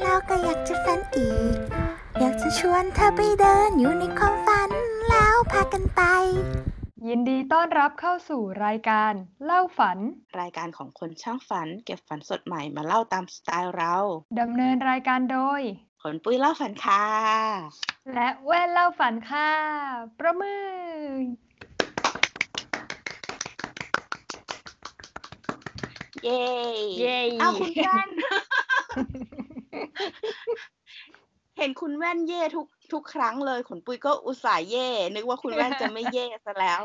แล้วก็อยากจะฝันอีก อยากจะชวนเธอไปเดินอยู่ในความฝันแล้วพากันไป ยินดีต้อนรับเข้าสู่รายการเล่าฝัน รายการของคนช่างฝัน เก็บฝันสดใหม่มาเล่าตามสไตล์เราดำเนินรายการโดยขนปุ้ยเล่าฝันค่ะ และแว่นเล่าฝันค่ะ ประมือ เย้ เย้ เอาคุณแว่น เห็นคุณแว่นเย่ทุกทุกครั้งเลยขนปุ้ยก็อุตส่าห์เย่ นึกว่าคุณแว่นจะไม่เย่ซะแล้ว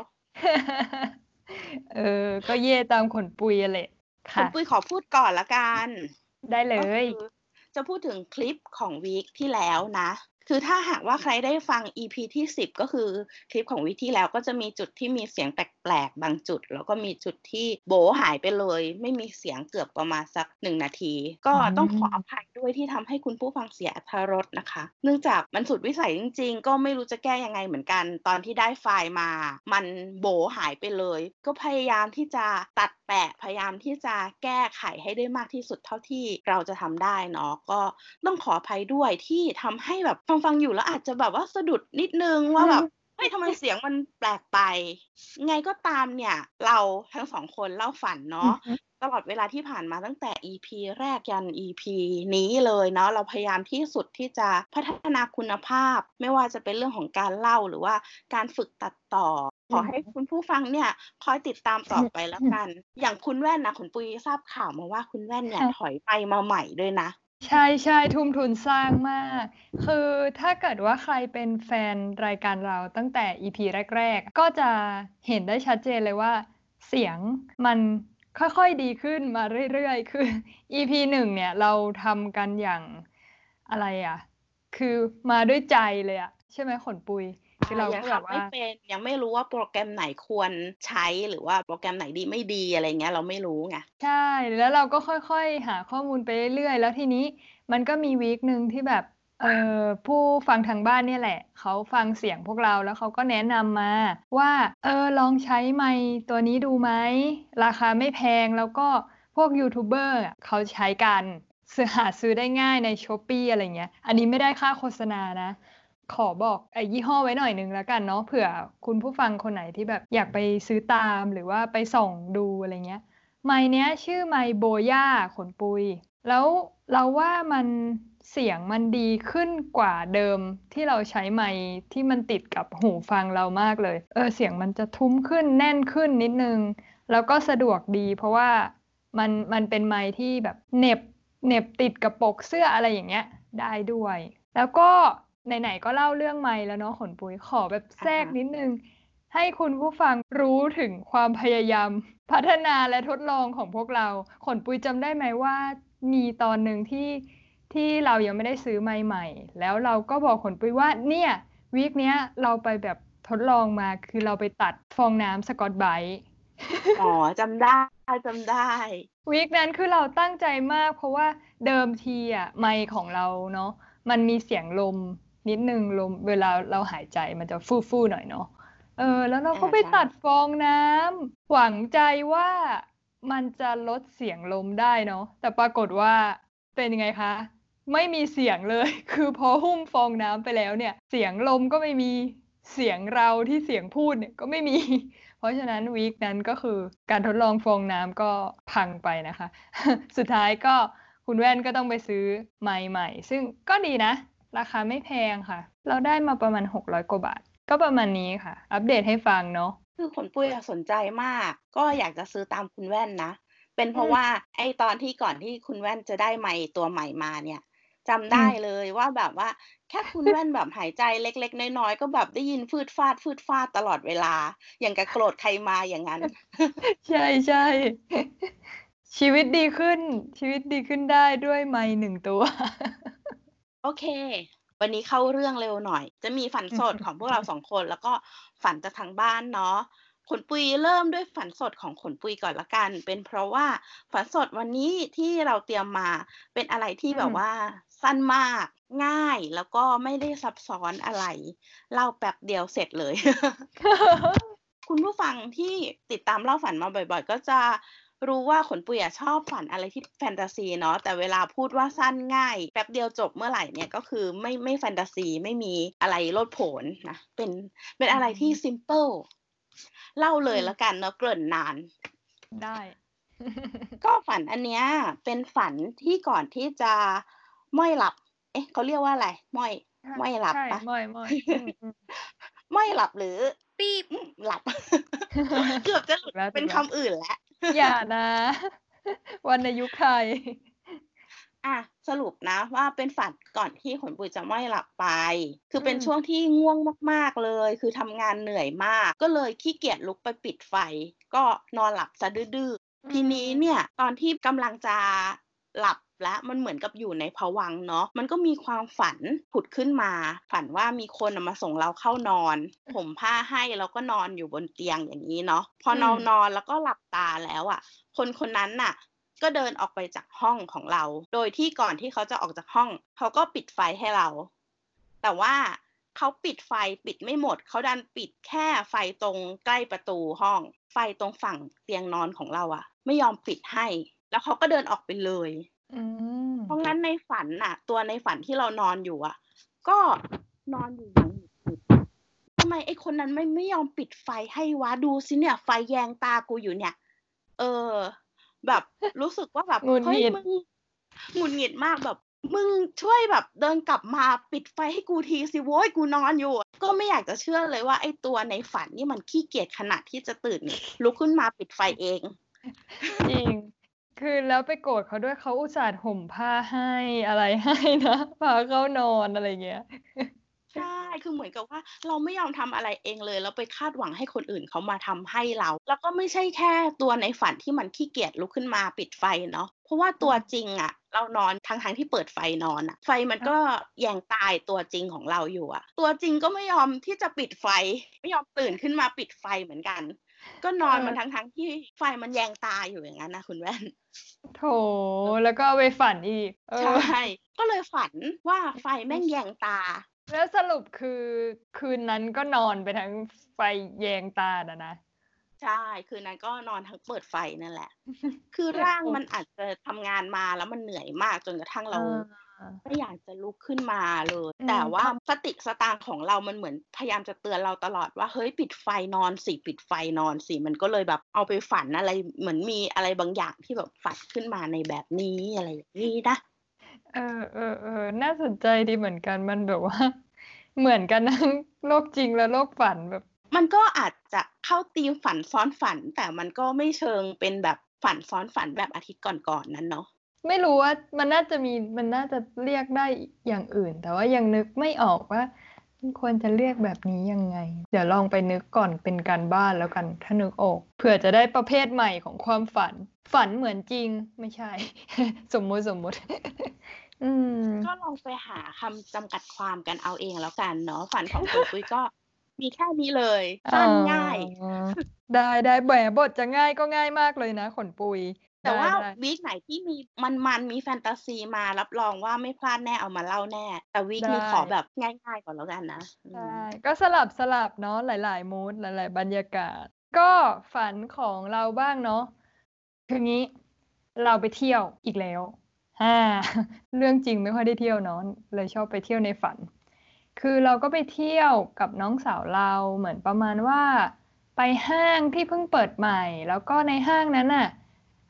เออ ก็เย่ตามขนปุยอะแหละขนค่ะปุ้ยขอพูดก่อนละกัน ได้เลก็ยคือจะพูดถึงคลิปของวีคที่แล้วนะ คือถ้าหากว่าใครได้ฟัง EP ที่ 10 ก็คือคลิปของวีคที่แล้วก็จะมีจุดที่มีเสียงแปลกๆ บางจุด แล้วก็มีจุดที่โบหายไปเลย ไม่มีเสียงเกือบประมาณสักหนึ่งนาที ก็ต้องขออภัยด้วยที่ทำให้คุณผู้ฟังเสียอรรถรสนะคะ เนื่องจากมันสุดวิสัยจริง ๆ ก็ไม่รู้จะแก้ยังไงเหมือนกัน ตอนที่ได้ไฟล์มา มันโบหายไปเลย ก็พยายามที่จะตัด แต่พยายามที่จะแก้ไขให้ได้มากที่สุดเท่าที่เราจะทำได้เนาะก็ต้องขออภัยด้วยที่ทำให้แบบฟังฟังๆอยู่แล้วอาจจะแบบว่าสะดุดนิดนึงว่าแบบ ฮ้ยทำไมเสียงมันแปลกไป ไงก็ตามเนี่ย เราทั้งสองคนเล่าฝันเนาะตลอดเวลาที่ผ่านมาตั้งแต่ EP แรกยัน EP นี้เลยเนาะเราพยายามที่สุดที่จะพัฒนาคุณภาพ ไม่ว่าจะเป็นเรื่องของการเล่าหรือว่าการฝึกตัดต่อ ขอให้คุณผู้ฟังเนี่ยคอยติดตามต่อไปแล้วกัน อย่างคุณแว่นนะคุณปุยทราบข่าวมาว่าคุณแว่นเนี่ยค่ะถอยไปมาใหม่ด้วยนะ ใช่ใช่ทุ่มทุนสร้างมาก คือถ้าเกิดว่าใครเป็นแฟนรายการเราตั้งแต่ EP แรก ๆ ก็จะเห็นได้ชัดเจนเลยว่า เสียงมันค่อยๆดีขึ้นมาเรื่อยๆ คือ EP หนึ่งเนี่ยเราทำกันอย่างอะไรอะ คือมาด้วยใจเลยอะ ใช่ไหมขนปุย คือเรายังก็แบบทำไม่ว่าเป็นยังไม่รู้ว่าโปรแกรมไหนควรใช้หรือว่าโปรแกรมไหนดีไม่ดีอะไรเงี้ยเราไม่รู้ไงใช่แล้วเราก็ค่อยๆ หาข้อมูลไปเรื่อยๆ แล้วทีนี้มันก็มีวีคหนึ่งที่แบบเออผู้ฟังทางบ้านเนี่ยแหละ เขาฟังเสียงพวกเราแล้วเขาก็แนะนำมาว่าเออลองใช้ไมค์ตัวนี้ดูไหม ราคาไม่แพงแล้วก็พวกยูทูบเบอร์อะเขาใช้กันซื้อหาซื้อได้ง่ายในช้อปปีอะไรเงี้ย อันนี้ไม่ได้ค่าโฆษณานะ ขอบอกไอ้ยี่ห้อไว้หน่อยนึงแล้วกันเนาะเผื่อคุณผู้ฟังคนไหนที่แบบอยากไปซื้อตามหรือว่าไปส่องดูอะไรเงี้ย ไมค์เนี้ยชื่อไมค์โบย่าขนปุย แล้วเราว่ามันเสียงมันดีขึ้นกว่าเดิมที่เราใช้ไมคที่มันติดกับหูฟังเรามากเลยเออเสียงมันจะทุ้มขึ้นแน่นขึ้นนิดนึง แล้วก็สะดวกดี เพราะว่ามันมันเป็นไมคที่แบบเน็บเน็บติดกับปกเสื้ออะไรอย่างเงี้ยได้ด้วย แล้วก็ ไหน ๆ ก็เล่าเรื่องไมค์แล้วเนาะขนปุยขอแบบแทรกอ่าฮะนิดนึง ให้คุณผู้ฟังรู้ถึงความพยายาม พัฒนาและทดลองของพวกเรา ขนปุยจำได้ไหมว่า มีตอนหนึ่งที่ที่เรายังไม่ได้ซื้อไมค์ใหม่ แล้วเราก็บอกขนปุยว่า เนี่ยวีคเนี้ยเราไปแบบทดลองมาคือเราไปตัดฟองน้ำสกอตไบรท์อ๋อจำได้จำได้วีคนั้นคือเราตั้งใจมาก เพราะว่าเดิมทีอะไมค์ของเราเนาะมันมีเสียงลม นิดนึงลมเวลาเราหายใจมันจะฟู่ฟู่หน่อยเนาะเออ แล้วเราก็อ่าไปใช่ตัดฟองน้ำหวังใจว่ามันจะลดเสียงลมได้เนาะแต่ปรากฏว่าเป็นยังไงคะ ไม่มีเสียงเลย คือพอหุ้มฟองน้ำไปแล้วเนี่ย เสียงลมก็ไม่มีเสียงเราที่เสียงพูดเนี่ยก็ไม่มี เพราะฉะนั้นวีคนั้นก็คือการทดลองฟองน้ำก็พังไปนะคะ สุดท้ายก็คุณแว่นก็ต้องไปซื้อไมค์ใหม่ซึ่งก็ดีนะ ราคาไม่แพงค่ะ เราได้มาประมาณ 600 กว่าบาท ก็ประมาณนี้ค่ะ อัปเดตให้ฟังเนาะคือขนปุ้ยอะสนใจมาก ก็อยากจะซื้อตามคุณแว่นนะ เป็นเพราะอืมว่าไอ้ตอนที่ก่อนที่คุณแว่นจะได้ไมค์ตัวใหม่มาเนี่ยจำได้อืมเลยว่าแบบว่าแค่คุณแว่นแบบหายใจเล็ก ๆ น้อยๆก็แบบได้ยินฟืดฟาดฟืดฟาดตลอดเวลา อย่างกับโกรธใครมาอย่างนั้น ใช่ใช่ชีวิตดีขึ้น ชีวิตดีขึ้นได้ด้วยไมค์หนึ่งตัว โอเค วันนี้เข้าเรื่องเร็วหน่อย จะมีฝันสดของพวกเราสองคน แล้วก็ฝันจากทางบ้านเนาะขนปุยเริ่มด้วยฝันสดของขนปุยก่อนละกัน เป็นเพราะว่าฝันสดวันนี้ที่เราเตรียมมาเป็นอะไรที่แบบอืมว่าสั้นมากง่ายแล้วก็ไม่ได้ซับซ้อนอะไร เล่าแป๊บเดียวเสร็จเลย คุณผู้ฟังที่ติดตามเล่าฝันมาบ่อย ๆ ก็จะ รู้ว่าขนปุยอะชอบฝันอะไรที่แฟนตาซีเนาะแต่เวลาพูดว่าสั้นง่ายแป๊บเดียวจบเมื่อไหร่เนี่ยก็คือไม่ไม่แฟนตาซีไม่มีอะไรโลดโผนนะเป็นเป็นอะไรที่ simple เล่าเลยแล้วกันเนาะเกริ่นนานได้ ก็ฝันอันเนี้ยเป็นฝันที่ก่อนที่จะม่อยหลับ เอ๊ะเขาเรียกว่าอะไรม่อยม้อยหลับใช่ปะม่อยม่อยอืมอืมม้อยหลับหรือปีบหลับ เกือบจะหลุดแล้วเป็นถูกคำแล้วอื่นแล้ว อย่านะ วันในยุคไทย อะสรุปนะ ว่าเป็นฝันก่อนที่ขนปุยจะไม่หลับไป คือเป็นอืมช่วงที่ง่วงมากๆเลย คือทำงานเหนื่อยมาก ก็เลยขี้เกียจลุกไปปิดไฟ ก็นอนหลับซะดื้อๆทีนี้เนี่ย ตอนที่กำลังจะหลับ แล้วมันเหมือนกับอยู่ในภวังค์เนาะมันก็มีความฝันผุดขึ้นมา ฝันว่ามีคนน่ะมาส่งเราเข้านอน ผมผ้าให้แล้วก็นอนอยู่บนเตียงอย่างนี้เนาะพอนอนนอนแล้วก็หลับตาแล้วอะ คนคนนั้นน่ะ ก็เดินออกไปจากห้องของเรา โดยที่ก่อนที่เขาจะออกจากห้อง เขาก็ปิดไฟให้เรา แต่ว่าเขาปิดไฟปิดไม่หมด เขาดันปิดแค่ไฟตรงใกล้ประตูห้อง ไฟตรงฝั่งเตียงนอนของเราอะไม่ยอมปิดให้ แล้วเขาก็เดินออกไปเลย อืมเพราะงั้นในฝันน่ะ ตัวในฝันที่เรานอนอยู่อะ ก็นอนอยู่อย่างหงุดหงิดทำไมไอ้คนนั้นไม่ไม่ยอมปิดไฟให้วะดูสิเนี่ย ไฟแยงตากูอยู่เนี่ย เออ แบบรู้สึกว่าแบบหงุดหเฮ้ยงิด มึงหงุดหงิดมากแบบ มึงช่วยแบบเดินกลับมาปิดไฟให้กูทีสิโว้ยกูนอนอยู่ ก็ไม่อยากจะเชื่อเลยว่าไอ้ตัวในฝันนี่มันขี้เกียจขนาดที่จะตื่นลุกขึ้นมาปิดไฟเอง จริง คือแล้วไปโกรธเขาด้วยเขาอุตส่าห์ห่มผ้าให้อะไรให้นะพาเข้านอนอะไรเงี้ยใช่คือเหมือนกับว่า เราไม่ยอมทำอะไรเองเลยแล้วไปคาดหวังให้คนอื่นเขามาทำให้เรา แล้วก็ไม่ใช่แค่ตัวในฝันที่มันขี้เกียจลุกขึ้นมาปิดไฟเนาะเพราะว่าตัวจริงอะเรานอนทั้งทั้งที่เปิดไฟนอนอะไฟมันก็แยงตายตัวจริงของเราอยู่อะตัวจริงก็ไม่ยอมที่จะปิดไฟ ไม่ยอมตื่นขึ้นมาปิดไฟเหมือนกัน ก็นอนมันทั้งทั้งที่ไฟมันแยงตาอยู่อย่างนั้นนะคุณแว่น โถแล้วก็เอาไปฝันอีกเอใช่อก็เลยฝันว่าไฟแม่งแยงตา แล้วสรุปคือคืนนั้นก็นอนไปทั้งไฟแยงตาน่ะนะใช่คืนนั้นก็นอนทั้งเปิดไฟนั่นแหละ คือร่างมันอาจจะทำงานมาแล้วมันเหนื่อยมากจนกระทั่งเราอ่า ไม่อยากจะลุกขึ้นมาเลยอืมแต่ว่าสติสตางค์ของเรามันเหมือนพยายามจะเตือนเราตลอดว่าเฮ้ยปิดไฟนอนสิปิดไฟนอนสิมันก็เลยแบบเอาไปฝันอะไรเหมือนมีอะไรบางอย่างที่แบบฝันขึ้นมาในแบบนี้อะไรอย่างนี้นะเออเออเออน่าสนใจดีเหมือนกันมันแบบว่า เหมือนกันทั้งโลกจริงและโลกฝันแบบ มันก็อาจจะเข้าธีมฝันซ้อนฝัน แต่มันก็ไม่เชิงเป็นแบบฝันซ้อนฝันแบบอาทิตย์ก่อนๆนั้นเนาะ ไม่รู้ว่ามันน่าจะมีมันน่าจะเรียกได้อย่างอื่น แต่ว่ายังนึกไม่ออกว่ามันควรจะเรียกแบบนี้ยังไง เดี๋ยวลองไปนึกก่อนเป็นการบ้านแล้วกัน ถ้านึกออกเผื่อจะได้ประเภทใหม่ของความฝัน ฝันเหมือนจริงไม่ใช่ สมมุติสมมุติอืมก็ลองไปหาคำจำกัดความกันเอาเองแล้วกันเนาะฝันของคุณปุ้ยก็มีแค่นี้เลยสั้นง่ายอ๋อได้ได้แหมบทจะง่ายก็ง่ายมากเลยนะขนปุย แต่ว่าได้ได้ วีคไหนที่มีมันมันๆมีแฟนตาซีมารับรองว่าไม่พลาดแน่เอามาเล่าแน่ แต่วีคนี้ได้ ขอแบบง่ายๆก่อนแล้วกันนะอืม ใช่ก็สลับสลับเนาะหลาย ๆ มูดหลาย ๆ บรรยากาศ ก็ฝันของเราบ้างเนาะคืองี้เราไปเที่ยวอีกแล้วฮ่า เรื่องจริงไม่ค่อยได้เที่ยวเนาะเลยชอบไปเที่ยวในฝัน คือเราก็ไปเที่ยวกับน้องสาวเราเหมือนประมาณว่า ไปห้างที่เพิ่งเปิดใหม่ แล้วก็ในห้างนั้นน่ะ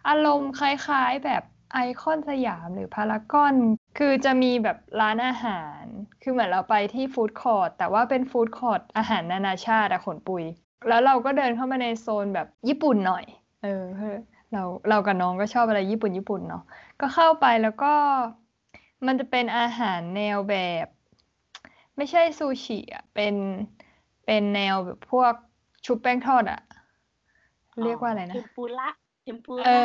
อารมณ์คล้ายๆแบบไอคอนสยามหรือพารากอน คือจะมีแบบร้านอาหาร คือเหมือนเราไปที่ฟู้ดคอร์ทแต่ว่าเป็นฟู้ดคอร์ทอาหารนานาชาติอะขนปุย แล้วเราก็เดินเข้ามาในโซนแบบญี่ปุ่นหน่อย เออเราเรากับน้องก็ชอบอะไรญี่ปุ่นญี่ปุ่นเนาะก็เข้าไปแล้วก็มันจะเป็นอาหารแนวแบบ ไม่ใช่ซูชิอะเป็นเป็นแนวแบบพวกชุบแป้งทอดอะเรียกว่าอะไรนะเทมปุระ เทมปุเอระ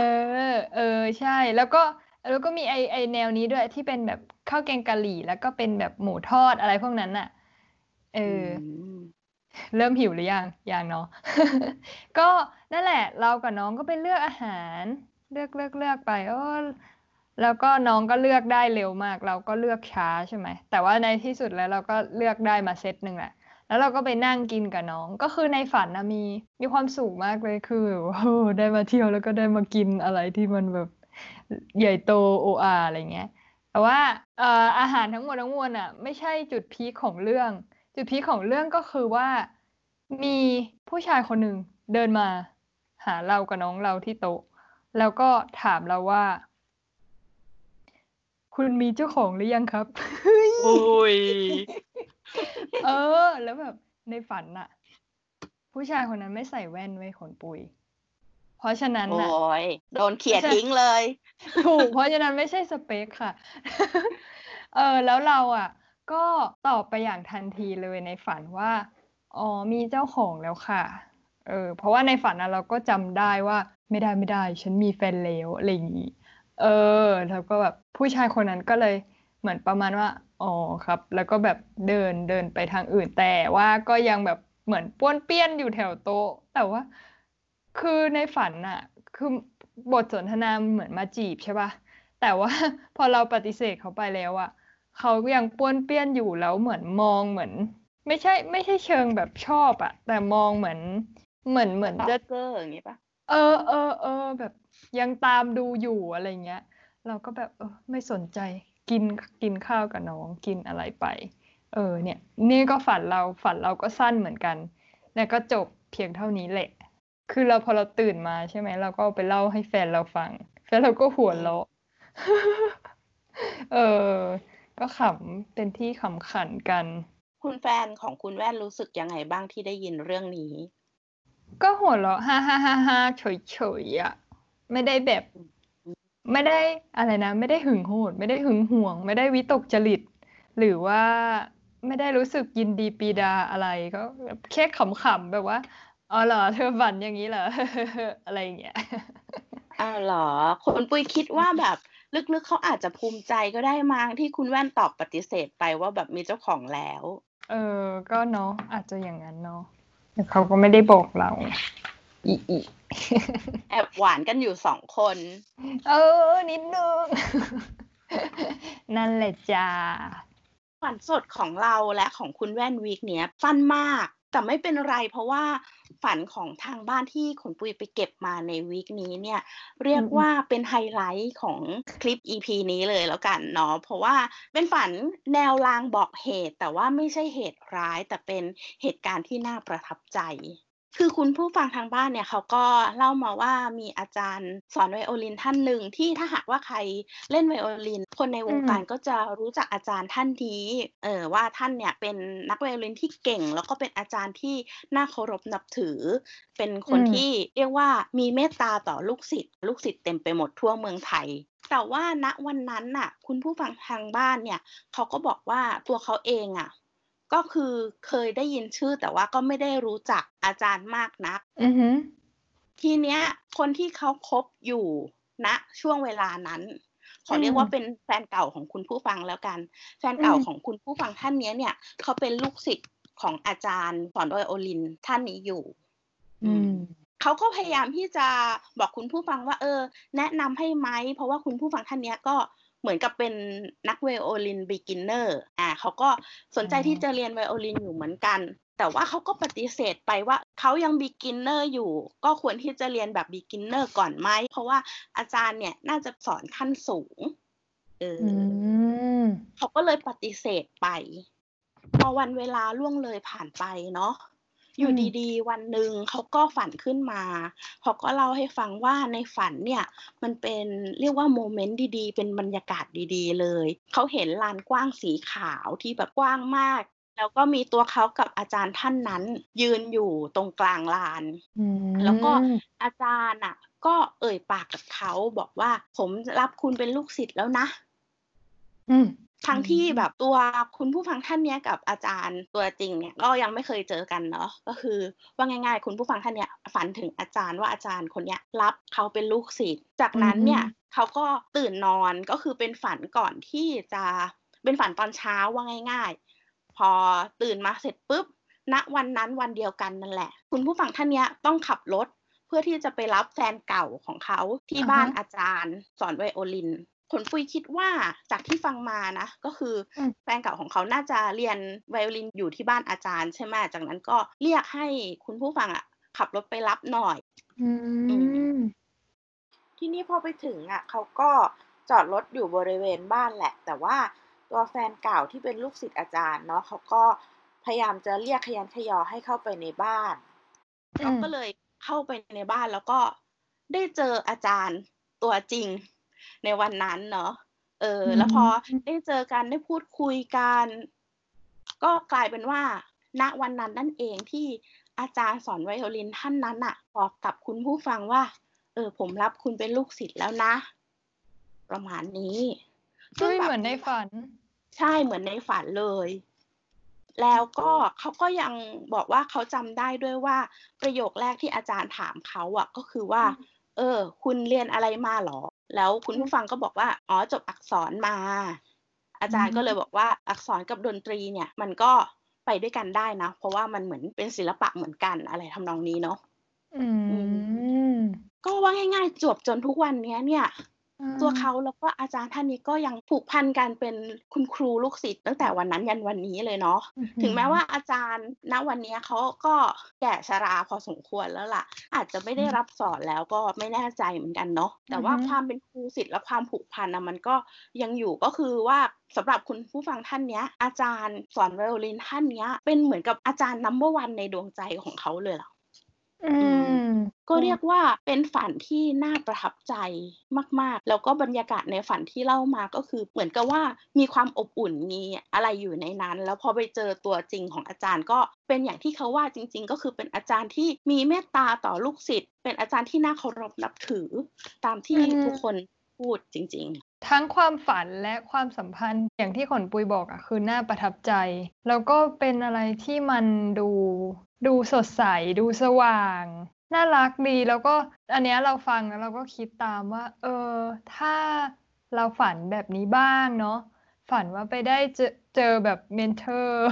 อเออใช่ แล้วก็แล้วก็มีไอไอแนวนี้ด้วยที่เป็นแบบข้าวแกงกะหรี่ แล้วก็เป็นแบบหมูทอดอะไรพวกนั้นน่ะ เอออมเริ่มหิวหรือยังยังเนาะก็นั่นแหละ เรากับน้องก็ไปเลือกอาหาร เลือกเลือกเลือกไปโอ้แล้วก็น้องก็เลือกได้เร็วมาก เราก็เลือกช้าใช่ไหมแต่ว่าในที่สุดแล้วเราก็เลือกได้มาเซตหนึ่งแหละ แล้วเราก็ไปนั่งกินกับน้อง ก็คือในฝันนะมีมีความสุขมากเลยคือโอ้ได้มาเที่ยวแล้วก็ได้มากินอะไรที่มันแบบใหญ่โตโออาอะไรเงี้ย แต่ว่าเอ่ออาหารทั้งหมดทั้งมวลอะ ไม่ใช่จุดพีคของเรื่อง จุดพีคของเรื่องก็คือว่ามีผู้ชายคนหนึ่งเดินมาหาเรากับน้องเราที่โต๊ะ แล้วก็ถามเราว่า คุณมีเจ้าของหรือยังครับอุ้ย เออ แล้วแบบในฝันน่ะผู้ชายคนนั้นไม่ใส่แว่นไว้ยขนปุย เพราะฉะนั้นโอ้น่ะยโดนเขี่ยทิ้งเลย ถูก เพราะฉะนั้นไม่ใช่สเปคค่ะ เออ แล้วเราอะ ก็ตอบไปอย่างทันทีเลยในฝันว่า อ๋อ มีเจ้าของแล้วค่ะ เออ เพราะว่าในฝันน่ะเราก็จำได้ว่า ไม่ได้ไม่ได้ ฉันมีแฟนแล้วอะไรอย่างนี้ เออ แล้วก็แบบผู้ชายคนนั้นก็เลยเหมือนประมาณว่า อ๋อครับ แล้วก็แบบเดินเดินไปทางอื่นแต่ว่าก็ยังแบบเหมือนป้วนเปี้ยนอยู่แถวโต๊ะ แต่ว่า คือในฝันน่ะคือบทสนทนาเหมือนมาจีบใช่ป่ะแต่ว่า พอเราปฏิเสธเขาไปแล้วอะเขายังป้วนเปี้ยนอยู่แล้วเหมือนมองเหมือน ไม่ใช่ ไม่ใช่เชิงแบบชอบอะแต่มองเหมือน เหมือนเหมือนจะเกอร์อย่างงี้ปะเออเออเออแบบยังตามดูอยู่อะไรเงี้ย เราก็แบบเออไม่สนใจ กินกินข้าวกับน้องกินอะไรไป เออ เนี่ย นี่ก็ฝันเราฝันเราก็สั้นเหมือนกัน แล้วก็จบเพียงเท่านี้แหละ คือเราพอเราตื่นมาใช่ไหมเราก็ไปเล่าให้แฟนเราฟัง แฟนเราก็หัวเราะเออ ก็ขำเป็นที่ขำขันกัน คุณแฟนของคุณแว่นรู้สึกยังไงบ้างที่ได้ยินเรื่องนี้ ก็หัวเราะฮ่าฮ่าฮ่าฮ่าเฉยเฉยๆอะไม่ได้แบบ ไม่ได้อะไรนะ ไม่ได้หึงโหด ไม่ได้หึงหวง ไม่ได้วิตกจริต หรือว่าไม่ได้รู้สึกยินดีปรีดาอะไรก็แบบแค่ขำๆแบบว่าอ๋อเหรอเธอฝันอย่างนี้เหรออะไรอย่างเงี้ยอ้าวเหรอคุณปุ้ยคิดว่าแบบลึกๆเขาอาจจะภูมิใจก็ได้มั้งที่คุณแว่นตอบปฏิเสธไปว่าแบบมีเจ้าของแล้ว เออ ก็เนาะอาจจะอย่างนั้นเนาะแต่เขาก็ไม่ได้บอกเราอีอี แอบหวานกันอยู่สองคน เออ นิดนึง นั่นแหละจ้าฝันสดของเราและของคุณแว่นวีคเนี้ยสั้นมาก แต่ไม่เป็นไรเพราะว่าฝันของทางบ้านที่ขนปุยไปเก็บมาในวีคนี้เนี่ย เรียกอืมว่าเป็นไฮไลท์ของคลิป EP นี้เลยแล้วกันเนาะเพราะว่าเป็นฝันแนวลางบอกเหตุ แต่ว่าไม่ใช่เหตุร้ายแต่เป็นเหตุการณ์ที่น่าประทับใจ คือคุณผู้ฟังทางบ้านเนี่ยเขาก็เล่ามาว่ามีอาจารย์สอนไวโอลินท่านหนึ่งที่ถ้าหากว่าใครเล่นไวโอลิน คนในวงการก็จะรู้จักอาจารย์ท่านนี้เออว่าท่านเนี่ยเป็นนักไวโอลินที่เก่ง แล้วก็เป็นอาจารย์ที่น่าเคารพนับถือ เป็นคนอืมที่เรียกว่ามีเมตตาต่อลูกศิษย์ลูกศิษย์เต็มไปหมดทั่วเมืองไทยแต่ว่าณวันนั้นน่ะ คุณผู้ฟังทางบ้านเนี่ย เขาก็บอกว่าตัวเขาเองอะ ก็คือเคยได้ยินชื่อ แต่ว่าก็ไม่ได้รู้จักอาจารย์มากนักอือหือทีเนี้ย คนที่เขาคบอยู่ณช่วงเวลานั้นขออืมเรียกว่าเป็นแฟนเก่าของคุณผู้ฟังแล้วกัน แฟนเก่าอืมของคุณผู้ฟังท่านเนี้ยเนี่ย เขาเป็นลูกศิษย์ของอาจารย์สอนไวโอลินท่านนี้อยู่อืมเขาก็พยายามที่จะบอกคุณผู้ฟังว่า เออ แนะนำให้ไหมเพราะว่าคุณผู้ฟังท่านเนี้ยก็ เหมือนกับเป็นนักไวโอลิน beginner อ่าเขาก็สนใจอ๋อที่จะเรียนไวโอลินอยู่เหมือนกัน แต่ว่าเขาก็ปฏิเสธไปว่าเขายัง beginner อยู่ ก็ควรที่จะเรียนแบบ beginner ก่อนไหม เพราะว่าอาจารย์เนี่ยน่าจะสอนขั้นสูงเอออือมเขาก็เลยปฏิเสธไป พอวันเวลาล่วงเลยผ่านไปเนาะ อยู่อืมดีๆ วันหนึ่งเขาก็ฝันขึ้นมาเขาก็เล่าให้ฟังว่าในฝันเนี่ยมันเป็นเรียกว่าโมเมนต์ดีๆ เป็นบรรยากาศดีๆ เลยเขาเห็นลานกว้างสีขาวที่แบบกว้างมากแล้วก็มีตัวเขากับอาจารย์ท่านนั้น ยืนอยู่ตรงกลางลานอืมแล้วก็อาจารย์อะ ก็เอ่ยปากกับเขาบอกว่า ผมรับคุณเป็นลูกศิษย์แล้วนะอืม ทั้งที่อืมแบบตัวคุณผู้ฟังท่านเนี้ยกับอาจารย์ตัวจริงเนี่ยก็ยังไม่เคยเจอกันเนาะก็คือว่าง่าย ๆ คุณผู้ฟังท่านเนี้ยฝันถึงอาจารย์ว่าอาจารย์คนเนี้ยรับเขาเป็นลูกศิษย์จากนั้นเนี่ยเขาก็ตื่นนอนก็คือเป็นฝันก่อนที่จะเป็นฝันตอนเช้าว่าง่าย ๆ พอตื่นมาเสร็จปุ๊บณวันนั้นวันเดียวกันนั่นแหละ คุณผู้ฟังท่านเนี้ยต้องขับรถเพื่อที่จะไปรับแฟนเก่าของเขาที่บ้านอาจารย์สอนไวโอลิน ผลปุยคิดว่าจากที่ฟังมานะ ก็คืออมแฟนเก่าของเขาน่าจะเรียนไวโอลินอยู่ที่บ้านอาจารย์ใช่ไหมจากนั้นก็เรียกให้คุณผู้ฟังอะขับรถไปรับหน่อยอือืมที่นี่พอไปถึงอะเขาก็จอดรถอยู่บริเวณบ้านแหละ แต่ว่าตัวแฟนเก่าที่เป็นลูกศิษย์อาจารย์เนาะเขาก็พยายามจะเรียกขยันขยอให้เข้าไปในบ้านเขาก็เลยเข้าไปในบ้านแล้วก็ได้เจออาจารย์ตัวจริง ในวันนั้นเนาะเอออืมแล้วพอได้เจอกันได้พูดคุยกัน ก็กลายเป็นว่า ณวันนั้นนั่นเองที่อาจารย์สอนไวโอลินท่านนั้นอะบอกกับคุณผู้ฟังว่า เออ ผมรับคุณเป็นลูกศิษย์แล้วนะ ประมาณนี้ซึ่งเฮ้ยแบบเหมือนในฝัน ใช่เหมือนในฝันเลย แล้วก็เขาก็ยังบอกว่าเขาจำได้ด้วยว่า ประโยคแรกที่อาจารย์ถามเขาอะก็คือว่าอืมเออ คุณเรียนอะไรมาหรอ แล้วคุณผู้ฟังก็บอกว่า อ๋อจบอักษรมา อาจารย์ก็เลยบอกว่าอักษรกับดนตรีเนี่ยมันก็ไปด้วยกันได้นะ เพราะว่ามันเหมือนเป็นศิลปะเหมือนกันอะไรทำนองนี้เนาะอืมก็ว่าง่ายๆจบจนทุกวันเนี้ยเนี่ย อืมตัวเขาแล้วก็อาจารย์ท่านนี้ก็ยังผูกพันกันเป็นคุณครูลูกศิษย์ตั้งแต่วันนั้นยันวันนี้เลยเนาะ อื้อหือถึงแม้ว่าอาจารย์ ณ วันนี้เขาก็แก่ชราพอสมควรแล้วล่ะ อาจจะไม่ได้รับสอนแล้วก็ไม่แน่ใจเหมือนกันเนาะแต่ว่าอือฮึความเป็นครูศิษย์และความผูกพันนะมันก็ยังอยู่ ก็คือว่าสำหรับคุณผู้ฟังท่านเนี้ย อาจารย์สอนไวโอลินท่านเนี้ย เป็นเหมือนกับอาจารย์ นัมเบอร์วันในดวงใจของเขาเลยล่ะอื ม ก็เรียกว่าเป็นฝันที่น่าประทับใจมาก ๆ แล้วก็บรรยากาศในฝันที่เล่ามาก็คือเหมือนกับว่ามีความอบอุ่นมีอะไรอยู่ในนั้น แล้วพอไปเจอตัวจริงของอาจารย์ก็เป็นอย่างที่เขาว่าจริง ๆ ก็คือเป็นอาจารย์ที่มีเมตตาต่อลูกศิษย์เป็นอาจารย์ที่น่าเคารพนับถือ ตามที่อืมทุกคน พูดจริง ๆทั้งความฝันและความสัมพันธ์อย่างที่ขนปุยบอกอะคือน่าประทับใจ แล้วก็เป็นอะไรที่มันดู ดูสดใส ดูสว่าง น่ารักดีแล้วก็อันเนี้ยเราฟังแล้วเราก็คิดตามว่า เออ ถ้าเราฝันแบบนี้บ้างเนาะฝันว่าไปได้เจอเจอแบบเมนเทอร์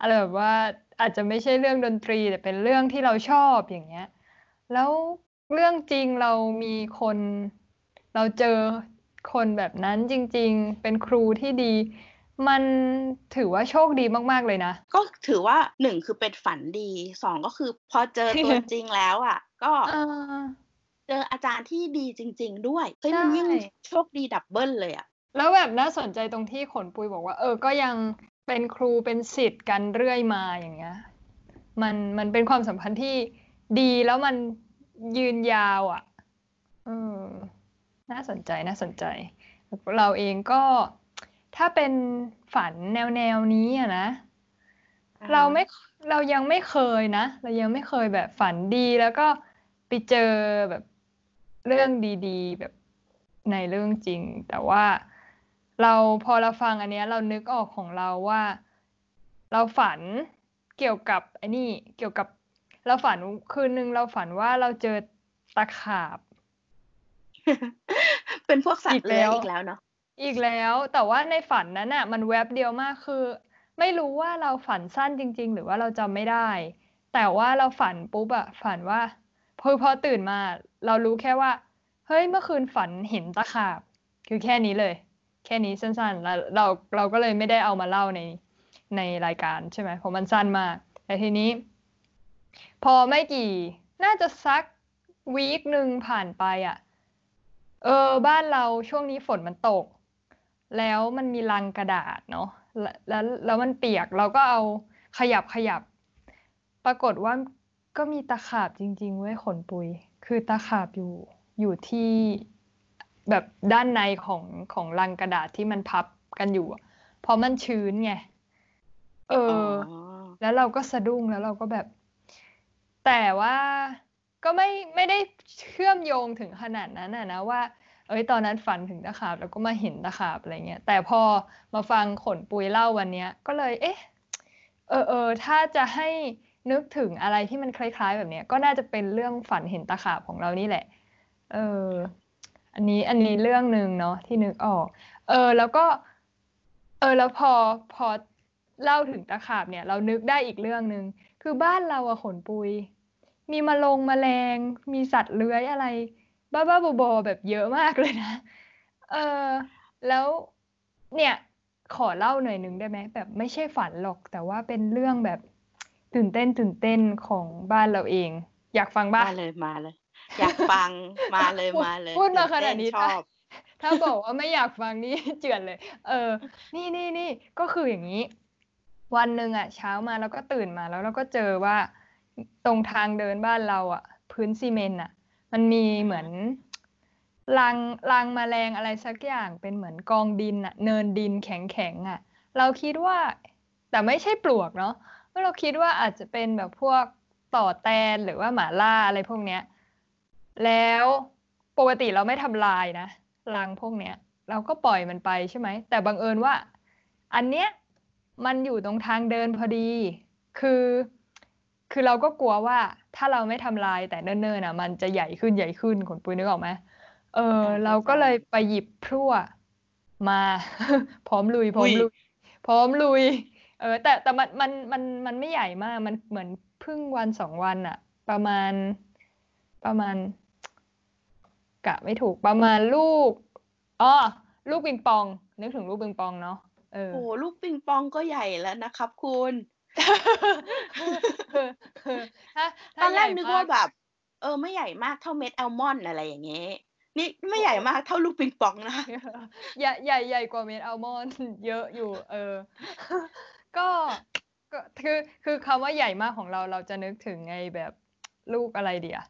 อะไรแบบว่าอาจจะไม่ใช่เรื่องดนตรี แต่เป็นเรื่องที่เราชอบอย่างเงี้ย แล้วเรื่องจริงเรามีคน เราเจอคนแบบนั้นจริง ๆ เป็นครูที่ดี มันถือว่าโชคดีมาก ๆ เลยนะๆก็ถือว่าหนึ่งคือเป็นฝันดีสองก็คือพอเจอตัวจริงแล้วอะ ก็เออเจออาจารย์ที่ดีจริง ๆ ด้วยเฮ้ยมันยิ่งใช่โชคดีดับเบิลเลยอะแล้วแบบน่าสนใจตรงที่ขนปุยบอกว่า เออก็ยังเป็นครูเป็นศิษย์กันเรื่อยมาอย่างเงี้ยมันมันเป็นความสัมพันธ์ที่ดีแล้วมันยืนยาวอะเออ น่าสนใจน่าสนใจ เราเองก็ถ้าเป็นฝันแนวแนวนี้อะนะอ่าเราไม่เรายังไม่เคยนะ เรายังไม่เคยแบบฝันดีแล้วก็ไปเจอแบบเรื่องดีๆ แบบในเรื่องจริง แต่ว่าเราพอเราฟังอันเนี้ย เรานึกออกของเราว่า เราฝันเกี่ยวกับไอ้นี่เกี่ยวกับเราฝันคืนนึงเราฝันว่าเราเจอตะขาบ เป็นพวกสัตอีว์กเลื้อยแล้วอีกแล้วเนาะอีกแล้วแต่ว่าในฝันนั้นน่ะ มันแวบเดียวมากคือ ไม่รู้ว่าเราฝันสั้นจริง ๆ หรือว่าเราจำไม่ได้ แต่ว่าเราฝันปุ๊บอะฝันว่าพอพอตื่นมา เรารู้แค่ว่า เฮ้ยเมื่อคืนฝันเห็นตะขาบ คือแค่นี้เลย แค่นี้สั้นๆแล้วเราเราก็เลยไม่ได้เอามาเล่าในในรายการใช่ไหมเพราะมันสั้นมากแต่ทีนี้ พอไม่กี่ น่าจะสักวีคหนึ่งผ่านไปอะ เออบ้านเราช่วงนี้ฝนมันตก แล้วมันมีลังกระดาษเนาะแล้วแล้วแล้วมันเปียกเราก็เอาขยับขยับ ปรากฏว่าก็มีตะขาบจริง ๆ เว้ยขนปุย คือตะขาบอยู่อยู่ที่แบบด้านในของของลังกระดาษที่มันพับกันอยู่อะเพราะมันชื้นไงเออ แล้วเราก็สะดุ้งแล้วเราก็แบบ แต่ว่า ก็ไม่ไม่ได้เชื่อมโยงถึงขนาดนั้นนะนะว่า เอ้ยตอนนั้นฝันถึงตะขาบแล้วก็มาเห็นตะขาบอะไรเงี้ยแต่พอมาฟังขนปุยเล่าวันเนี้ย ก็เลย เอ๊ะเออเออถ้าจะให้นึกถึงอะไรที่มันคล้าย ๆ แบบเนี้ย ก็น่าจะเป็นเรื่องฝันเห็นตะขาบของเรานี่แหละ เออ อันนี้อันนี้เรื่องหนึ่งเนาะที่นึกออก เออ แล้วก็ เออแล้วพอพอเล่าถึงตะขาบเนี่ย เรานึกได้อีกเรื่องหนึ่งคือบ้านเราอะขนปุย มีมาลงแมลง มีสัตว์เลื้อยอะไร บ้าบ้าบอๆแบบเยอะมากเลยนะ เออ แล้วเนี่ยขอเล่าหน่อยหนึ่งได้ไหมแบบไม่ใช่ฝันหรอก แต่ว่าเป็นเรื่องแบบตื่นเต้นตื่นเต้นของบ้านเราเอง อยากฟังบ้างมาเลยมาเลย อยากฟังมาเลยมาเลยพูดมาตื่ขนาดนี้เต้ชถ้าอบถ้าบอกว่าไม่อยากฟังนี่เจือนเลย เออ นี่นี่นี่ก็คืออย่างนี้ วันหนึ่งอะ เช้ามาแล้วก็ตื่นมาแล้วเราก็เจอว่า ตรงทางเดินบ้านเราอะพื้นซีเมนต์อะมันมีเหมือนรังรังมแมลงอะไรสักอย่างเป็นเหมือนกองดินอะเนินดินแข็งแข็งอะเราคิดว่า แต่ไม่ใช่ปลวกเนาะเราคิดว่าอาจจะเป็นแบบพวกต่อแตนหรือว่าหมาล่าอะไรพวกเนี้ย แล้วปกติเราไม่ทำลายนะรังพวกเนี้ย เราก็ปล่อยมันไปใช่ไหม แต่บังเอิญว่า อันเนี้ยมันอยู่ตรงทางเดินพอดี คือ คือเราก็กลัวว่าถ้าเราไม่ทำลายแต่เนิ่นๆน่ะมันจะใหญ่ขึ้นใหญ่ขึ้นขนปุยนึกออกไหมเอออ่าเราก็เลยไปหยิบพลั่วมา พร้อมลุย พร้อมอุ้ยลุย พร้อมลุย เออ แต่แต่มันมันมันมันไม่ใหญ่มาก มันเหมือนเพิ่งวันสองวันอะประมาณประมาณ กะไม่ถูกประมาณลูกอ๋อลูกปิงปอง นึกถึงลูกปิงปองเนาะเออโอ้โหลูกปิงปองก็ใหญ่แล้วนะครับคุณถ้า ตถ้าอนแรกใหญ่นึกมว่าแบบ เออ ไม่ใหญ่มากเท่าเม็ดอัลมอนด์อะไรอย่างเงี้ยนี่ไม่ใหญ่มากเท่าลูกปิงปองนะใหญ่ใหญ่ใหญ่กว่าเม็ดอัลมอนด์เยอะอยู่ เออ ก็ก็คือคือคำว่าใหญ่มากของเราเราจะนึกถึงไงแบบลูกอะไรเดีย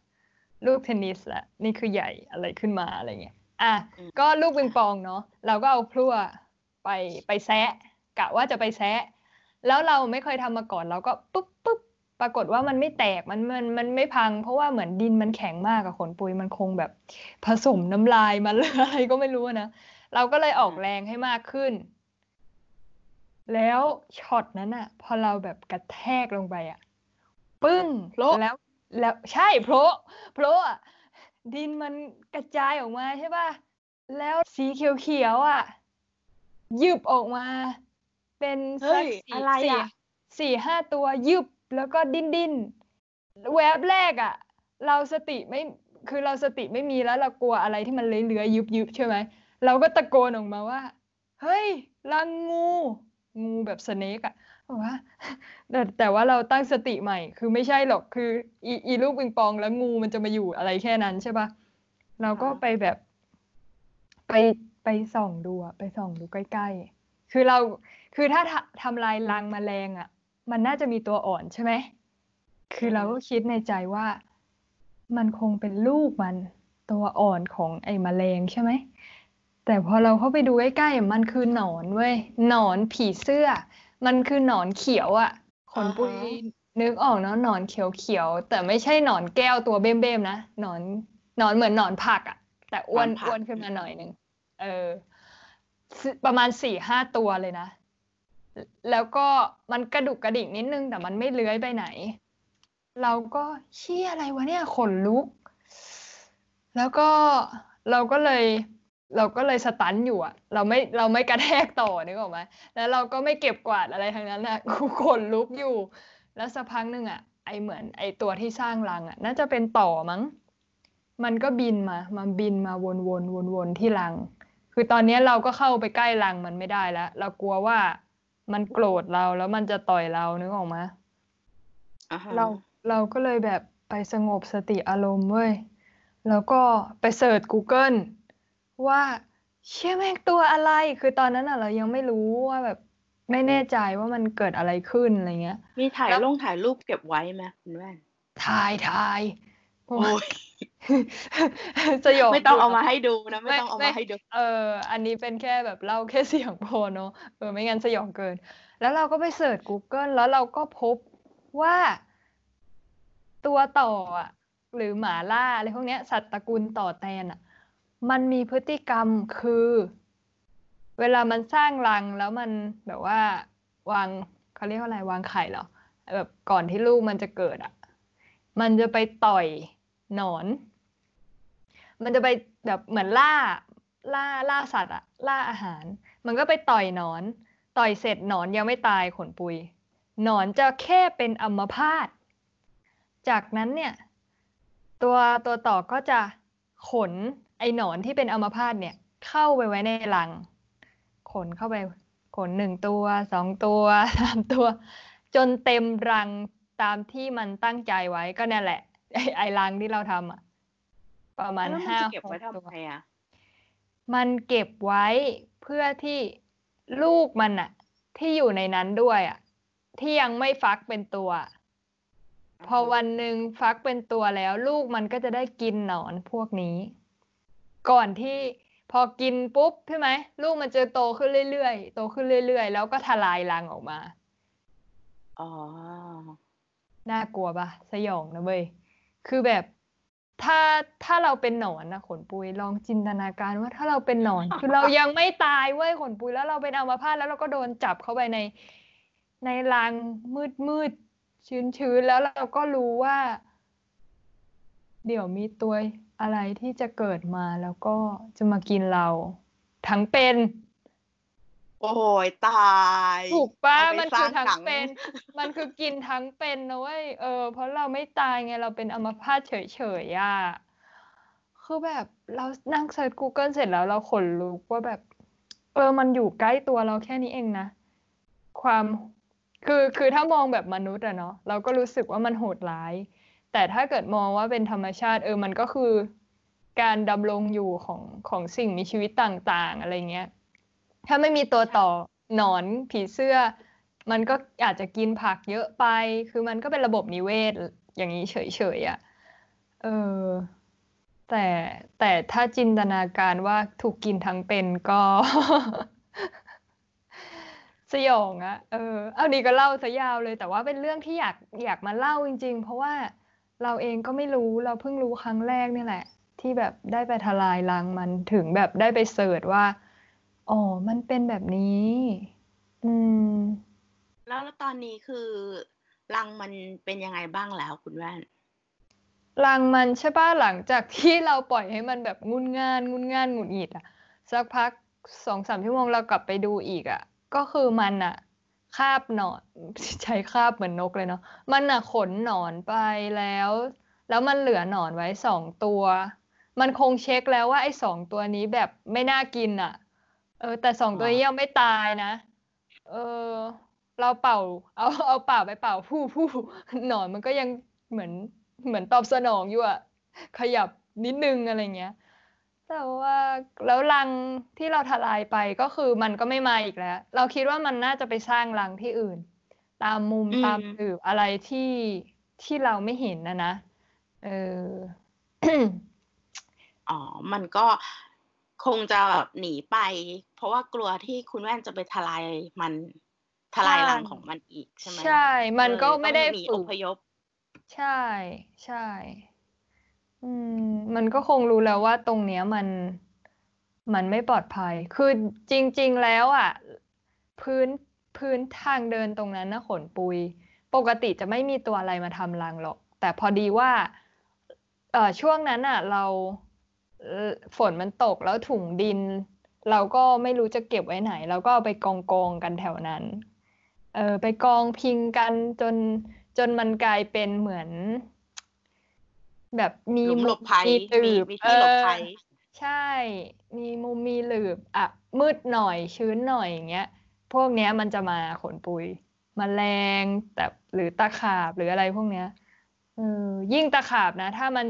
ลูกเทนนิสแหละนี่คือใหญ่อะไรขึ้นมาอะไรเงี้ยอะอืมก็ลูกปิงปองเนาะเราก็เอาพลั่วไปไปแซะกะว่าจะไปแซะ แล้วเราไม่เคยทำมาก่อนเราก็ปุ๊บปุ๊บปรากฏว่ามันไม่แตกมันมันมันไม่พัง เพราะว่าเหมือนดินมันแข็งมากอะขนปุยมันคงแบบผสมน้ำลายมันหรืออะไรก็ไม่รู้นะเราก็เลยออกแรงให้มากขึ้น แล้วช็อตนั้นอะพอเราแบบกระแทกลงไปอะปึ้งโละแล้วแล้วใช่โพละโพละอะดินมันกระจายออกมาใช่ป่ะแล้วสีเขียวๆอะยืบออกมา เป็นเฮ้สักยสี่อะไรสี่อะสี่ห้าตัวยืบแล้วก็ดิ้นดิ้นแวบแรกอะเราสติไม่คือเราสติไม่มีแล้วเรากลัวอะไรที่มันเลื้อยๆยุบๆใช่ไหมเราก็ตะโกนออกมาว่า เฮ้ยรังงู งูแบบสเนกอะบอกว่าแต่แต่ว่าเราตั้งสติใหม่ คือไม่ใช่หรอกคือ อีอีลูกปิงปองแล้วงูมันจะมาอยู่อะไรแค่นั้นใช่ปะเราก็อ่าไปแบบ ไปไปส่องดูอะไปส่องดูใกล้ๆ คือเราคือถ้าทำทำลายรังแมลงอะมันน่าจะมีตัวอ่อนใช่ไหมคือเราก็คิดในใจว่ามันคงเป็นลูกมันตัวอ่อนของไอ้แมลงใช่ไหมแต่พอเราเข้าไปดูใกล้ๆมันคือหนอนเว้ยหนอนผีเสื้อ มันคือหนอนเขียวอะขนปุยอ่าฮะนึกออกเนาะหนอนเขียวๆแต่ไม่ใช่หนอนแก้วตัวเบ้มๆนะหนอนหนอนเหมือนหนอนผักอะแต่อ้วนหนอนผักอ้วนขึ้นมาหน่อยหนึ่งเออสิ ประมาณสี่ห้าตัวเลยนะ แล้วก็มันกระดุกกระดิกนิดนึงแต่มันไม่เลื้อยไปไหน เราก็เชี่ยอะไรวะเนี่ยขนลุก แล้วก็เราก็เลยเราก็เลยสตันอยู่อะเราไม่เราไม่กระแทกต่อนึกออกไหมแล้วเราก็ไม่เก็บกวาดอะไรทั้งนั้นอะกูขนลุกอยู่ แล้วสักพักหนึ่งอะไอเหมือนไอตัวที่สร้างรังอะน่าจะเป็นต่อมั้ง มันก็บินมามาบินมาวนวนวนวนๆที่รัง คือตอนนี้เราก็เข้าไปใกล้รังมันไม่ได้แล้ว เรากลัวว่ามันโกรธเราแล้วมันจะต่อยเรานึกออกไหมอ่าฮะเราเราก็เลยแบบไปสงบสติอารมณ์เว้ย แล้วก็ไปเสิร์ช Google ว่าเชี่ยแม่งตัวอะไร คือตอนนั้นอะ เรายังไม่รู้ว่าแบบไม่แน่ใจว่ามันเกิดอะไรขึ้นอะไรเงี้ย มีถ่ายแล้วลงถ่ายรูปเก็บไว้ไหมคุณแว่นถ่ายถ่ายเพราะว่าโอ้ย สยองไม่ต้องยู่เอานะมาให้ดูนะ ไม่ไม่ต้องเอาไม่มาให้ดูเออ อันนี้เป็นแค่แบบเล่าแค่เสียงพอเนอะเออไม่งั้นสยองเกิน แล้วเราก็ไปเสิร์ช Google แล้วเราก็พบว่าตัวต่ออะ หรือหมาล่าอะไรพวกเนี้ย สัตว์ตระกูลต่อแตนอะ มันมีพฤติกรรมคือ เวลามันสร้างรังแล้วมันแบบว่าวางเขาเรียกว่าอะไรวางไข่เหรอแบบก่อนที่ลูกมันจะเกิดอะ มันจะไปต่อย หนอน มันจะไปแบบเหมือนล่าล่าล่าสัตว์อะล่าอาหาร มันก็ไปต่อยหนอน ต่อยเสร็จหนอนยังไม่ตายขนปุย หนอนจะแค่เป็นอัมพาตจากนั้นเนี่ย ตัวตัวต่อก็จะขนไอ้หนอนที่เป็นอัมพาตเนี่ย เข้าไปไว้ในรัง ขนเข้าไป ขนหนึ่งตัวสองตัวสามตัว จนเต็มรังตามที่มันตั้งใจไว้ก็นั่นแหละ ไอ้ไอ้รังที่เราทำอะประมาณแล้วมันห้าจะเก็บไว้หกตัวทำไมอะมันเก็บไว้เพื่อที่ลูกมันอะที่อยู่ในนั้นด้วยอะที่ยังไม่ฟักเป็นตัว พอวันหนึ่งฟักเป็นตัวแล้ว ลูกมันก็จะได้กินหนอนพวกนี้ ก่อนที่พอกินปุ๊บใช่ไหมลูกมันจะโตขึ้นเรื่อยๆโตขึ้นเรื่อยๆ แล้วก็ทลายรังออกมาอ๋อน่ากลัวปะสยองนะเว้ย คือแบบถ้าถ้าเราเป็นหนอนนะขนปุยลองจินตนาการว่าถ้าเราเป็นหนอน คือเรายังไม่ตายเว้ยขนปุยแล้วเราเป็นอัมพาตแล้วเราก็โดนจับเข้าไปใน ในรังมืดมืดชื้นชื้นๆแล้วเราก็รู้ว่า เดี๋ยวมีตัวอะไรที่จะเกิดมาแล้วก็จะมากินเรา ทั้งเป็น โอ้ยตายถูกปะเอาไปมันคือสร้างทั้งหนังเป็น มันคือกินทั้งเป็นนะเว้ยเออ เพราะเราไม่ตายไงเราเป็นอัมพาตเฉยๆอะคือแบบเรานั่งเซิร์ช Google เสร็จแล้วเราขนลุกว่าแบบ เออมันอยู่ใกล้ตัวเราแค่นี้เองนะ ความคือคือถ้ามองแบบมนุษย์อะเนาะเราก็รู้สึกว่ามันโหดร้าย แต่ถ้าเกิดมองว่าเป็นธรรมชาติ เออมันก็คือ การดำรงอยู่ของของสิ่งมีชีวิตต่าง ๆ อะไรเงี้ย ถ้าไม่มีตัวต่อหนอนผีเสื้อ มันก็อาจจะกินผักเยอะไป คือมันก็เป็นระบบนิเวศอย่างนี้เฉยๆอะเออแต่แต่ถ้าจินตนาการว่าถูกกินทั้งเป็นก็ สยองอะเออ เอานี่ก็เล่าซะยาวเลย แต่ว่าเป็นเรื่องที่อยากอยากมาเล่าจริง ๆ เพราะว่าเราเองก็ไม่รู้เราเพิ่งรู้ครั้งแรกนี่แหละ ที่แบบได้ไปทลายรังมันถึงแบบได้ไปเสิร์ชว่า อ๋อ มันเป็นแบบนี้ อืม แล้วแล้วตอนนี้คือรังมันเป็นยังไงบ้างแล้วคุณแว่น รังมันใช่ป่ะหลังจากที่เราปล่อยให้มันแบบงุนง่านงุนง่านหงุดหงิดอะ สักพักสองสามชั่วโมงเรากลับไปดูอีกอะ ก็คือมันอะ คาบหนอน ใช้คาบเหมือนนกเลยเนาะมันอะขนหนอนไปแล้ว แล้วมันเหลือหนอนไว้สองตัว มันคงเช็คแล้วว่าไอ้สองตัวนี้แบบไม่น่ากินอะ เออ แต่สองตัวนี้ยังไม่ตายนะ เออ เราเป่า เอาเอาเป่าไปเป่าผู้ผู้หนอนมันก็ยังเหมือนเหมือนตอบสนองอยู่อะขยับนิดนึงอะไรเงี้ย แต่ว่าแล้วรังที่เราทลายไปก็คือมันก็ไม่มาอีกแล้ว เราคิดว่ามันน่าจะไปสร้างรังที่อื่น ตามมุมมตามหลืบอะไรที่ที่เราไม่เห็นนะนะ เอออ๋อ มันก็ คงจะแบบหนีไป เพราะว่ากลัวที่คุณแว่นจะไปทลายมันทลายรังของมันอีกใช่ไหมใช่ มันก็ไม่ได้ต้องหนีฝึอกพยพ ใช่ใช่อืมมันก็คงรู้แล้วว่าตรงเนี้ยมันมันไม่ปลอดภัย คือจริง ๆ แล้วอะ พื้นพื้นทางเดินตรงนั้นนะขนปุย ปกติจะไม่มีตัวอะไรมาทำรังหรอก แต่พอดีว่าเอ่อช่วงนั้นอะ เราเอ่อ ฝนมันตกแล้วถุงดิน เราก็ไม่รู้จะเก็บไว้ไหน เราก็เอาไปกองกองกันแถวนั้น เออไปกองพิงกันจนจนมันกลายเป็นเหมือน แบบมีหลุมหลบมุมภัยมีหลืมีบมีที่หลบเออภัยใช่ มีมุมมีหลืบอะมืดหน่อยชื้นหน่อยอย่างเงี้ย พวกเนี้ยมันจะมาขนปุยมแมลงแต่หรือตะขาบหรืออะไรพวกเนี้ยเออยิ่งตะขาบนะ ถ้ามัน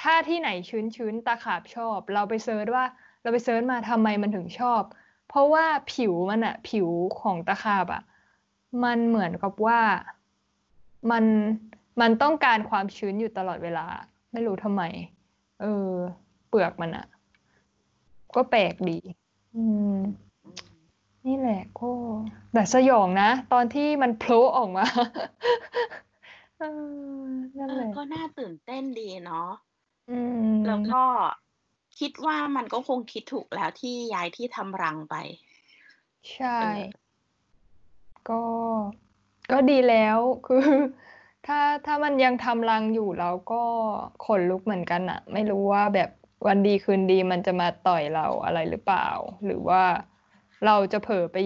ถ้าที่ไหนชื้นชื้นตะขาบชอบ เราไป search ว่า เราไป search มาทำไมมันถึงชอบ เพราะว่าผิวมันอะผิวของตะขาบอะมันเหมือนกับว่ามันมันต้องการความชื้นอยู่ตลอดเวลา ไม่รู้ทำไม เออ เปลือกมันอะก็แปลกดี อืมนี่แหละก็แต่สยองนะ ตอนที่มันโผล่ออกมาเออนั่นแหละก็น่าตื่นเต้นดีเนาะ อืม แล้วก็คิดว่ามันก็คงคิดถูกแล้วที่ย้ายที่ทำรังไป ใช่ เออ ก็ ก็ดีแล้ว คือ ถ้า ถ้ามันยังทำรังอยู่เราก็ขนลุกเหมือนกันอะไม่รู้ว่าแบบวันดีคืนดีมันจะมาต่อยเราอะไรหรือเปล่า หรือว่าเราจะเผลอไป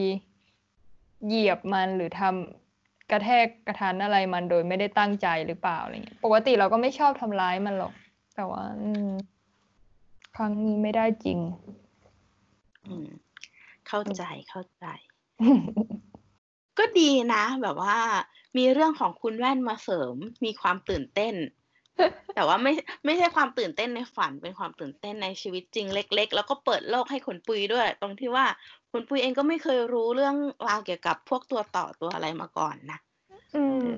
เหยียบมันหรือทำกระแทกกระทันอะไรมันโดยไม่ได้ตั้งใจหรือเปล่าอะไรเงี้ย ปกติเราก็ไม่ชอบทำร้ายมันหรอก แต่ว่าอืมครั้งนี้ไม่ได้จริง อืม เข้าใจเข้าใจ ก็ดีนะ แบบว่า มีเรื่องของคุณแว่นมาเสริม มีความตื่นเต้น แต่ว่าไม่ไม่ใช่ความตื่นเต้นในฝัน เป็นความตื่นเต้นในชีวิตจริงเล็ก ๆ แล้วก็เปิดโลกให้คนปุยด้วย ตรงที่ว่าคุณปุยเองก็ไม่เคยรู้เรื่องราวเกี่ยวกับพวกตัวต่อตัวอะไรมาก่อนนะอืม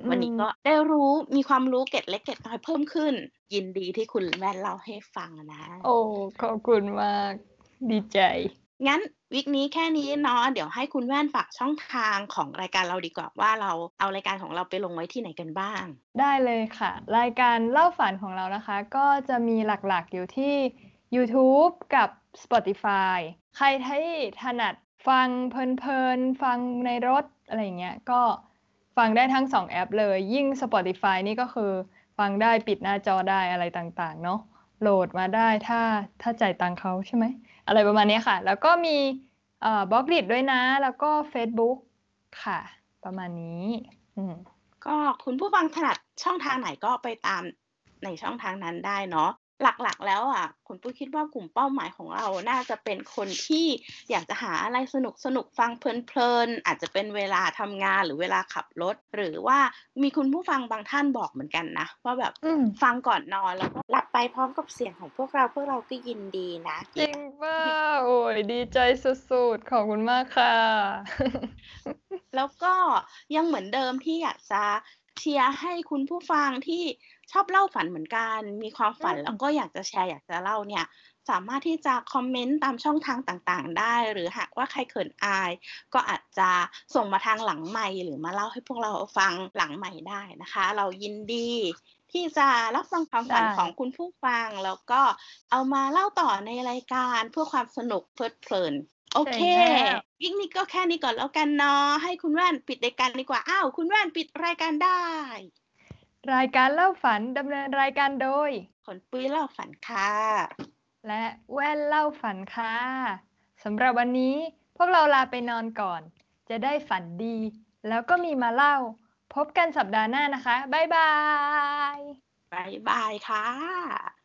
วันนี้ก็ได้รู้มีความรู้เกร็ดเล็กเกร็ดน้อยเพิ่มขึ้น ยินดีที่คุณแว่นเล่าให้ฟังนะ โอ้ขอบคุณมากดีใจ งั้นวิกนี้แค่นี้เนาะเดี๋ยวให้คุณแว่นฝากช่องทางของรายการเราดีกว่าว่าเราเอารายการของเราไปลงไว้ที่ไหนกันบ้าง ได้เลยค่ะ รายการเล่าฝันของเรานะคะ ก็จะมีหลักๆอยู่ที่ YouTube กับ Spotify ใครที่ถนัดฟังเพลินๆ ฟังในรถอะไรอย่างเงี้ยก็ ฟังได้ทั้งสองแอปเลย ยิ่ง Spotify นี่ก็คือฟังได้ปิดหน้าจอได้อะไรต่างๆ เนาะโหลดมาได้ถ้าถ้าจ่ายตังเขาใช่ไหม อะไรประมาณนี้ค่ะ แล้วก็มีบล็อกดิด้วยนะ แล้วก็ Facebook ค่ะ ประมาณนี้อืมก็คุณผู้ฟังถนัดช่องทางไหนก็ไปตามในช่องทางนั้นได้เนาะ หลักๆ แล้วอะคุณปุ้ยคิดว่ากลุ่มเป้าหมายของเราน่าจะเป็นคนที่อยากจะหาอะไรสนุกสนุกฟังเพลินๆอาจจะเป็นเวลาทำงานหรือเวลาขับรถ หรือว่ามีคุณผู้ฟังบางท่านบอกเหมือนกันนะว่าแบบอืมฟังก่อนนอนแล้วก็หลับไปพร้อมกับเสียงของพวกเราพวกเราก็ยินดีนะจริงป่ะโอ้ยดีใจสุดๆขอบคุณมากค่ะ แล้วก็ยังเหมือนเดิมที่อยากจะ เชียร์ให้คุณผู้ฟังที่ชอบเล่าฝันเหมือนกัน มีความฝันอืมแล้วก็อยากจะแชร์อยากจะเล่าเนี่ย สามารถที่จะคอมเมนต์ตามช่องทางต่างๆ ได้ หรือหากว่าใครเขินอาย ก็อาจจะส่งมาทางหลังไมค์หรือมาเล่าให้พวกเราฟังหลังไมค์ได้นะคะ เรายินดีที่จะรับฟังความฝันได้ของคุณผู้ฟัง แล้วก็เอามาเล่าต่อในรายการเพื่อความสนุกเพลิดเพลิน โอเคใช่แล้ววิกนี้ก็แค่นี้ก่อนแล้วกันเนาะให้คุณแว่นปิดรายการดีกว่า อ้าวคุณแว่นปิดรายการได้ รายการเล่าฝันดำเนินรายการโดยคนปุ้ยเล่าฝันค่ะ และแว่นเล่าฝันค่ะสำหรับวันนี้พวกเราลาไปนอนก่อน จะได้ฝันดี แล้วก็มีมาเล่า พบกันสัปดาห์หน้านะคะ บ๊ายบายบายบายค่ะ